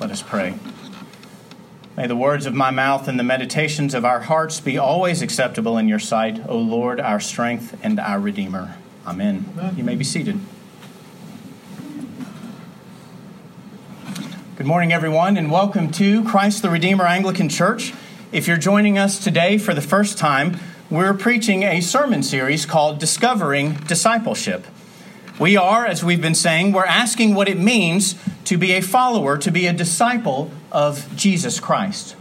Let us pray. May the words of my mouth and the meditations of our hearts be always acceptable in your sight, O Lord, our strength and our Redeemer. Amen. Amen. You may be seated. Good morning, everyone, and welcome to Christ the Redeemer Anglican Church. If you're joining us today for the first time, we're preaching a sermon series called Discovering Discipleship. We are, as we've been saying, we're asking what it means to be a follower, to be a disciple of Jesus Christ.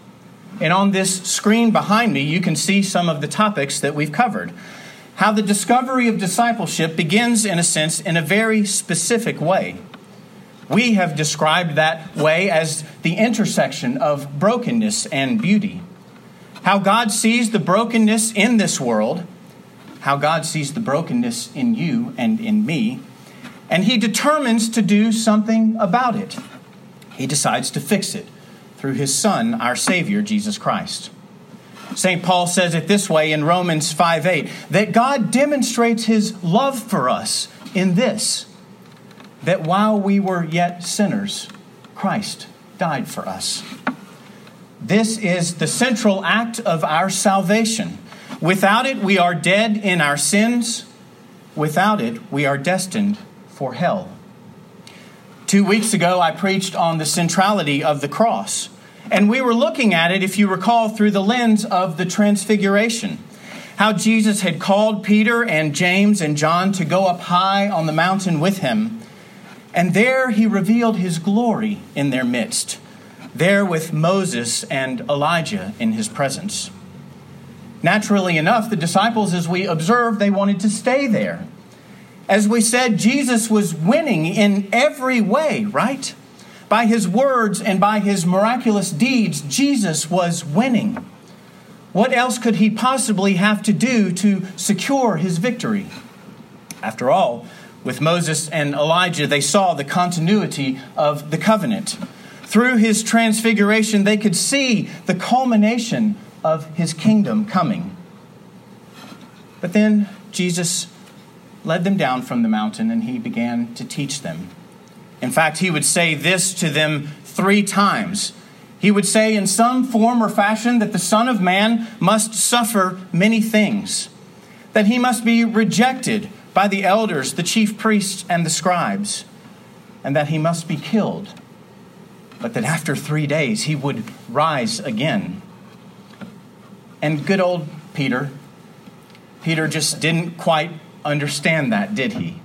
And on this screen behind me, you can see some of the topics that we've covered. How the discovery of discipleship begins, in a sense, in a very specific way. We have described that way as the intersection of brokenness and beauty. How God sees the brokenness in this world, how God sees the brokenness in you and in me, and he determines to do something about it. He decides to fix it through his Son, our Savior, Jesus Christ. St. Paul says it this way in Romans 5 8 that God demonstrates his love for us in this, that while we were yet sinners, Christ died for us. This is the central act of our salvation. Without it, we are dead in our sins. Without it, we are destined for hell. Two weeks ago, I preached on the centrality of the cross. And we were looking at it, if you recall, through the lens of the transfiguration. How Jesus had called Peter and James and John to go up high on the mountain with him. And there he revealed his glory in their midst, there with Moses and Elijah in his presence. Naturally enough, the disciples, as we observed, they wanted to stay there. As we said, Jesus was winning in every way, right? By his words and by his miraculous deeds, Jesus was winning. What else could he possibly have to do to secure his victory? After all, with Moses and Elijah, they saw the continuity of the covenant. Through his transfiguration, they could see the culmination of his kingdom coming. But then Jesus led them down from the mountain and he began to teach them. In fact, he would say this to them three times. He would say, in some form or fashion, that the Son of Man must suffer many things, that he must be rejected by the elders, the chief priests, and the scribes, and that he must be killed, but that after three days he would rise again. And good old Peter, Peter just didn't quite understand that, did he?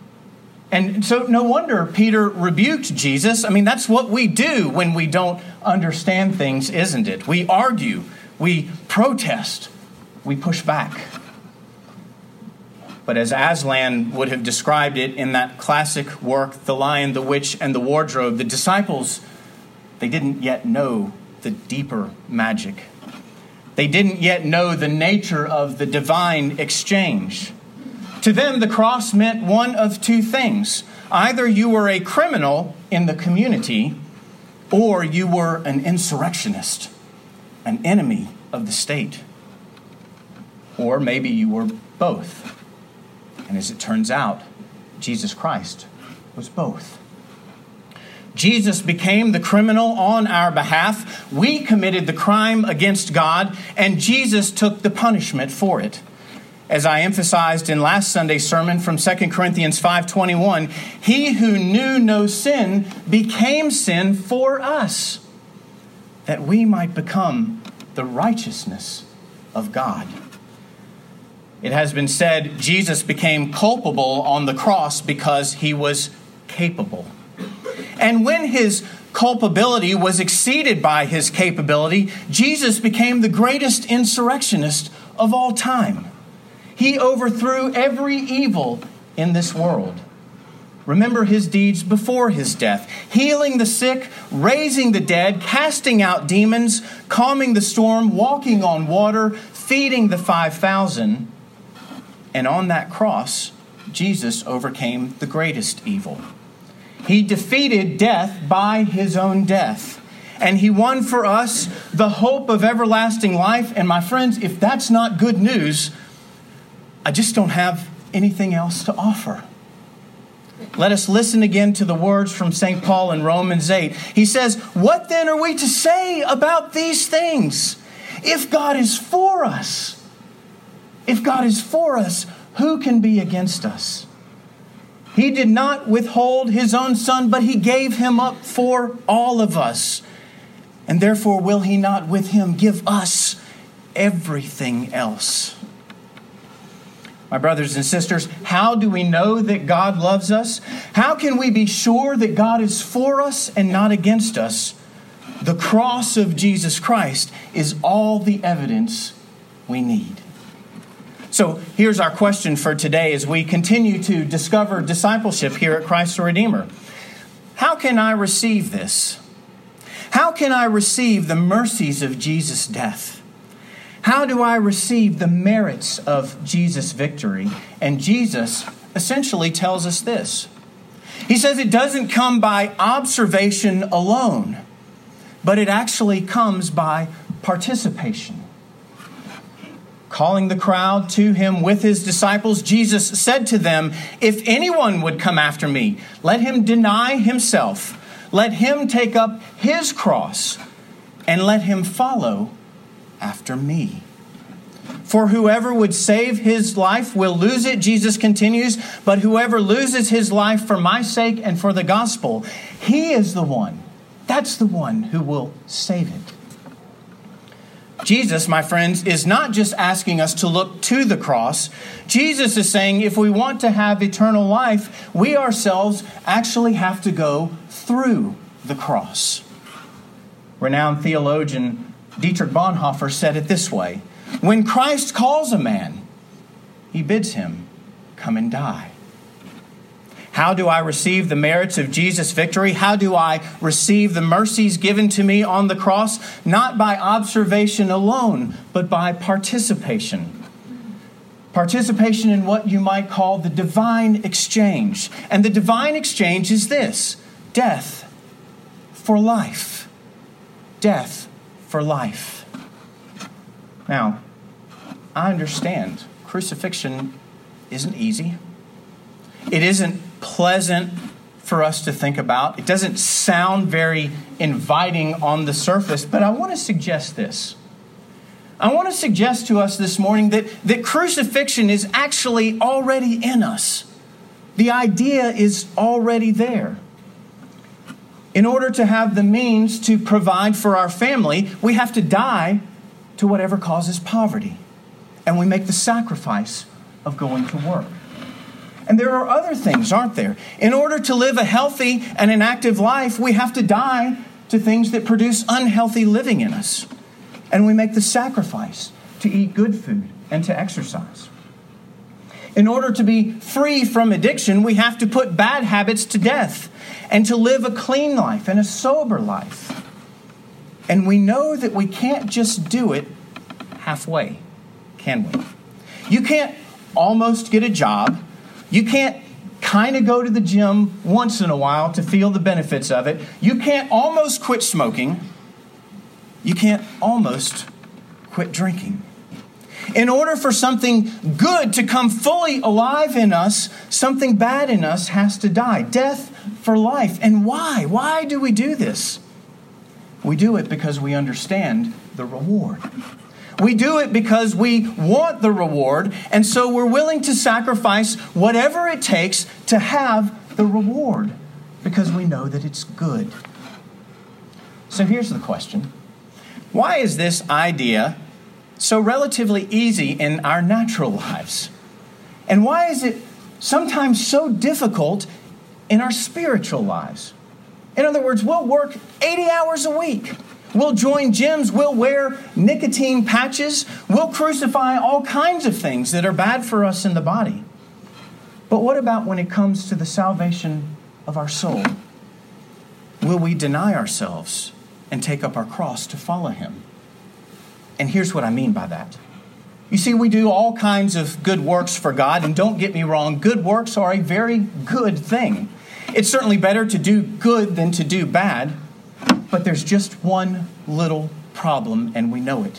And so, no wonder Peter rebuked Jesus. I mean, that's what we do when we don't understand things, isn't it? We argue, we protest, we push back. But as Aslan would have described it in that classic work, The Lion, the Witch, and the Wardrobe, the disciples, they didn't yet know the deeper magic. They didn't yet know the nature of the divine exchange. To them, the cross meant one of two things either you were a criminal in the community, or you were an insurrectionist, an enemy of the state. Or maybe you were both. And as it turns out, Jesus Christ was both. Jesus became the criminal on our behalf. We committed the crime against God, and Jesus took the punishment for it as I emphasized in last Sunday's sermon from 2 Corinthians 5:21, he who knew no sin became sin for us that we might become the righteousness of God. It has been said Jesus became culpable on the cross because he was capable. And when his culpability was exceeded by his capability, Jesus became the greatest insurrectionist of all time. He overthrew every evil in this world. Remember his deeds before his death healing the sick, raising the dead, casting out demons, calming the storm, walking on water, feeding the 5,000. And on that cross, Jesus overcame the greatest evil. He defeated death by his own death. And he won for us the hope of everlasting life. And my friends, if that's not good news, I just don't have anything else to offer. Let us listen again to the words from St. Paul in Romans 8. He says, What then are we to say about these things? If God is for us, if God is for us, who can be against us? He did not withhold his own son, but he gave him up for all of us. And therefore, will he not with him give us everything else? My brothers and sisters, how do we know that God loves us? How can we be sure that God is for us and not against us? The cross of Jesus Christ is all the evidence we need. So here's our question for today as we continue to discover discipleship here at Christ the Redeemer. How can I receive this? How can I receive the mercies of Jesus' death? How do I receive the merits of Jesus' victory? And Jesus essentially tells us this He says it doesn't come by observation alone, but it actually comes by participation. Calling the crowd to him with his disciples, Jesus said to them, If anyone would come after me, let him deny himself, let him take up his cross, and let him follow after me. For whoever would save his life will lose it, Jesus continues, but whoever loses his life for my sake and for the gospel, he is the one, that's the one who will save it. Jesus, my friends, is not just asking us to look to the cross. Jesus is saying if we want to have eternal life, we ourselves actually have to go through the cross. Renowned theologian Dietrich Bonhoeffer said it this way When Christ calls a man, he bids him come and die. How do I receive the merits of Jesus' victory? How do I receive the mercies given to me on the cross? Not by observation alone, but by participation. Participation in what you might call the divine exchange. And the divine exchange is this death for life. Death for life. Now, I understand crucifixion isn't easy. It isn't pleasant for us to think about. It doesn't sound very inviting on the surface, but I want to suggest this. I want to suggest to us this morning that, that crucifixion is actually already in us. The idea is already there in order to have the means to provide for our family, we have to die to whatever causes poverty. And we make the sacrifice of going to work. And there are other things, aren't there? In order to live a healthy and an active life, we have to die to things that produce unhealthy living in us. And we make the sacrifice to eat good food and to exercise. In order to be free from addiction, we have to put bad habits to death and to live a clean life and a sober life. And we know that we can't just do it halfway, can we? You can't almost get a job. You can't kind of go to the gym once in a while to feel the benefits of it. You can't almost quit smoking. You can't almost quit drinking. In order for something good to come fully alive in us, something bad in us has to die. Death for life. And why? Why do we do this? We do it because we understand the reward. We do it because we want the reward, and so we're willing to sacrifice whatever it takes to have the reward because we know that it's good. So here's the question Why is this idea so relatively easy in our natural lives? And why is it sometimes so difficult in our spiritual lives? In other words, we'll work 80 hours a week. We'll join gyms. We'll wear nicotine patches. We'll crucify all kinds of things that are bad for us in the body. But what about when it comes to the salvation of our soul? Will we deny ourselves and take up our cross to follow Him? And here's what I mean by that. You see, we do all kinds of good works for God, and don't get me wrong, good works are a very good thing. It's certainly better to do good than to do bad, but there's just one little problem, and we know it.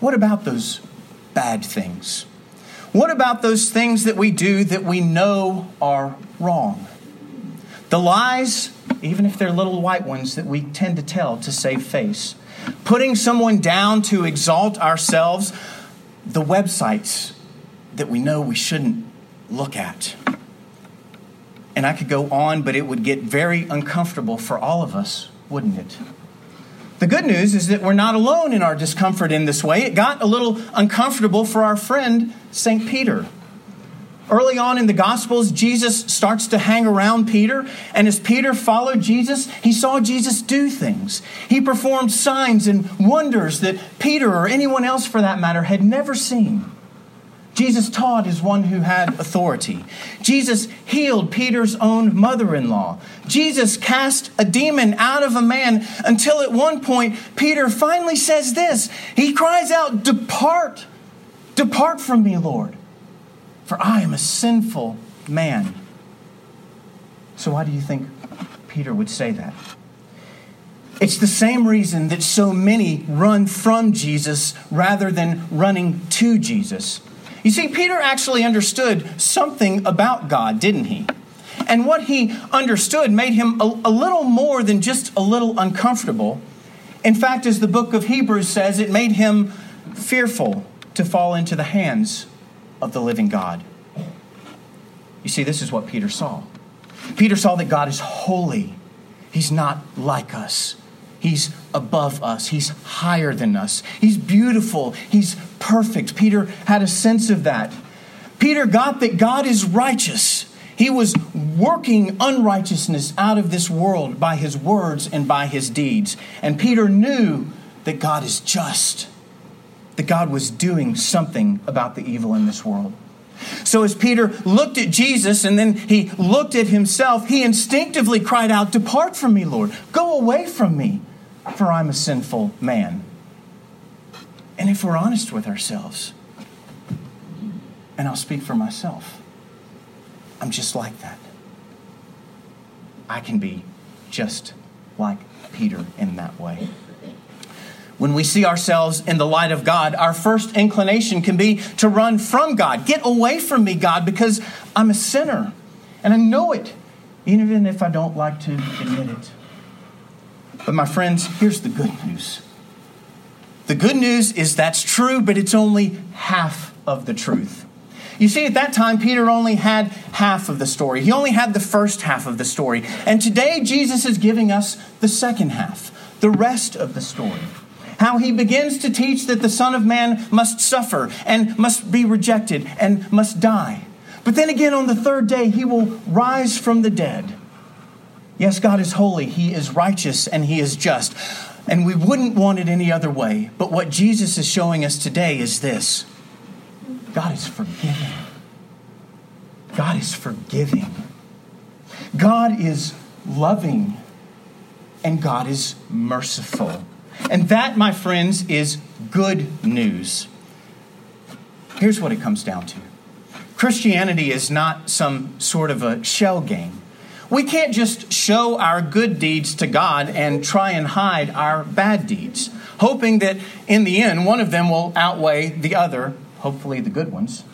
What about those bad things? What about those things that we do that we know are wrong? The lies, even if they're little white ones, that we tend to tell to save face. Putting someone down to exalt ourselves. The websites that we know we shouldn't look at. And I could go on, but it would get very uncomfortable for all of us, wouldn't it? The good news is that we're not alone in our discomfort in this way. It got a little uncomfortable for our friend, St. Peter. Early on in the Gospels, Jesus starts to hang around Peter, and as Peter followed Jesus, he saw Jesus do things. He performed signs and wonders that Peter, or anyone else for that matter, had never seen. Jesus taught as one who had authority. Jesus healed Peter's own mother in law. Jesus cast a demon out of a man until at one point Peter finally says this. He cries out, Depart, depart from me, Lord, for I am a sinful man. So, why do you think Peter would say that? It's the same reason that so many run from Jesus rather than running to Jesus. You see, Peter actually understood something about God, didn't he? And what he understood made him a, a, little more than just a little uncomfortable. In fact, as the book of Hebrews says, it made him fearful to fall into the hands of the living God. You see, this is what Peter saw. Peter saw that God is holy, He's not like us. He's above us. He's higher than us. He's beautiful. He's perfect. Peter had a sense of that. Peter got that God is righteous. He was working unrighteousness out of this world by his words and by his deeds. And Peter knew that God is just, that God was doing something about the evil in this world. So, as Peter looked at Jesus and then he looked at himself, he instinctively cried out, Depart from me, Lord. Go away from me for I'm a sinful man. And if we're honest with ourselves, and I'll speak for myself, I'm just like that. I can be just like Peter in that way. When we see ourselves in the light of God, our first inclination can be to run from God. Get away from me, God, because I'm a sinner. And I know it, even if I don't like to admit it. But my friends, here's the good news. The good news is that's true, but it's only half of the truth. You see, at that time, Peter only had half of the story. He only had the first half of the story. And today, Jesus is giving us the second half, the rest of the story. How he begins to teach that the Son of Man must suffer and must be rejected and must die. But then again, on the third day, he will rise from the dead. Yes, God is holy, He is righteous, and He is just. And we wouldn't want it any other way. But what Jesus is showing us today is this God is forgiving. God is forgiving. God is loving. And God is merciful. And that, my friends, is good news. Here's what it comes down to Christianity is not some sort of a shell game. We can't just show our good deeds to God and try and hide our bad deeds, hoping that in the end one of them will outweigh the other, hopefully the good ones.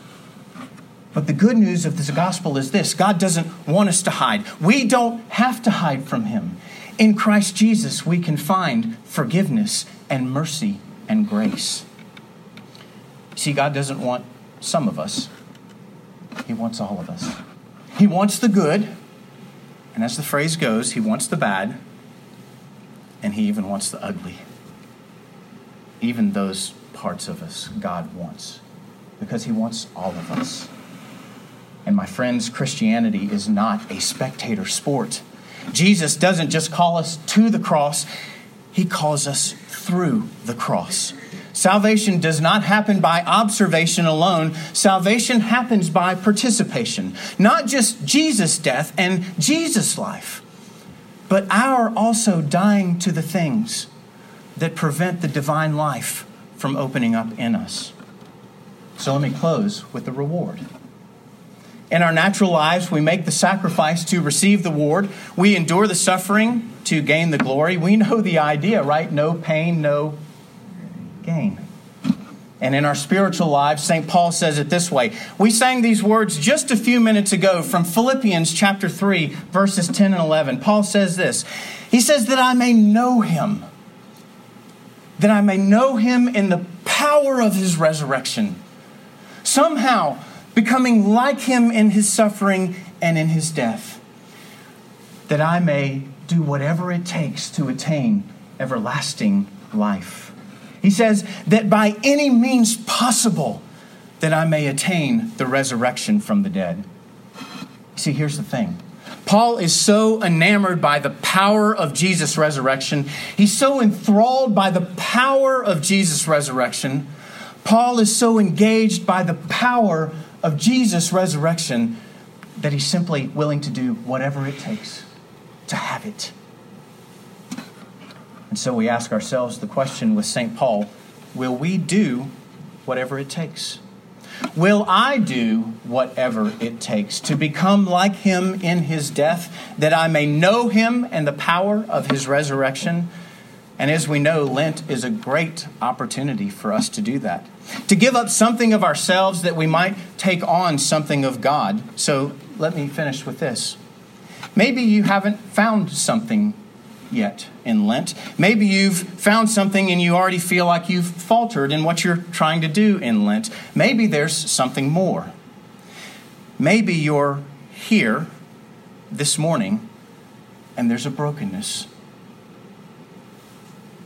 But the good news of this gospel is this God doesn't want us to hide. We don't have to hide from Him. In Christ Jesus, we can find forgiveness and mercy and grace. See, God doesn't want some of us, He wants all of us. He wants the good, and as the phrase goes, he wants the bad, and he even wants the ugly. Even those parts of us, God wants, because he wants all of us. And my friends, Christianity is not a spectator sport. Jesus doesn't just call us to the cross, he calls us through the cross. Salvation does not happen by observation alone. Salvation happens by participation. Not just Jesus' death and Jesus' life, but our also dying to the things that prevent the divine life from opening up in us. So let me close with the reward. In our natural lives, we make the sacrifice to receive the reward. We endure the suffering to gain the glory. We know the idea, right? No pain, no gain. and in our spiritual lives, St. Paul says it this way. We sang these words just a few minutes ago from Philippians chapter 3, verses 10 and 11. Paul says this He says, That I may know him, that I may know him in the power of his resurrection, somehow becoming like him in his suffering and in his death, that I may do whatever it takes to attain everlasting life. He says that by any means possible that I may attain the resurrection from the dead. See, here's the thing. Paul is so enamored by the power of Jesus' resurrection. He's so enthralled by the power of Jesus' resurrection. Paul is so engaged by the power of Jesus' resurrection that he's simply willing to do whatever it takes to have it. And so we ask ourselves the question with St. Paul will we do whatever it takes? Will I do whatever it takes to become like him in his death, that I may know him and the power of his resurrection? And as we know, Lent is a great opportunity for us to do that. To give up something of ourselves that we might take on something of God. So let me finish with this. Maybe you haven't found something yet in Lent. Maybe you've found something and you already feel like you've faltered in what you're trying to do in Lent. Maybe there's something more. Maybe you're here this morning and there's a brokenness.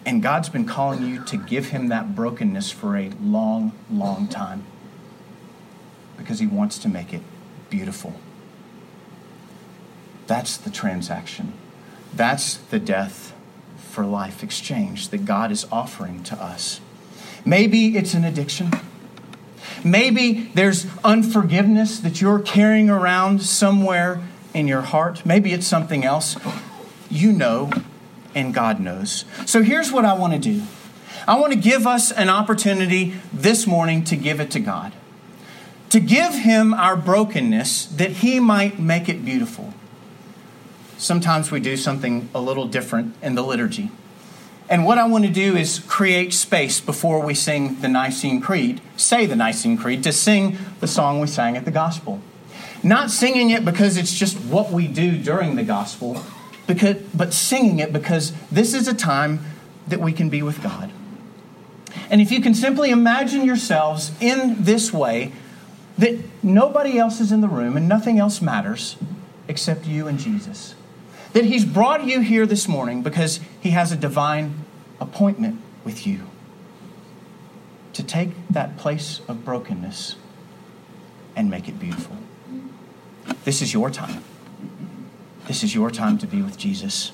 And God's been calling you to give Him that brokenness for a long, long time because He wants to make it beautiful. That's the transaction. That's the death for life exchange that God is offering to us. Maybe it's an addiction. Maybe there's unforgiveness that you're carrying around somewhere in your heart. Maybe it's something else. You know, and God knows. So here's what I want to do I want to give us an opportunity this morning to give it to God, to give Him our brokenness that He might make it beautiful sometimes we do something a little different in the liturgy. And what I want to do is create space before we sing the Nicene Creed, say the Nicene Creed, to sing the song we sang at the Gospel. Not singing it because it's just what we do during the Gospel, because, but singing it because this is a time that we can be with God. And if you can simply imagine yourselves in this way, that nobody else is in the room and nothing else matters except you and Jesus that He's brought you here this morning because He has a divine appointment with you to take that place of brokenness and make it beautiful. This is your time. This is your time to be with Jesus.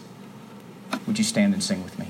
Would you stand and sing with me?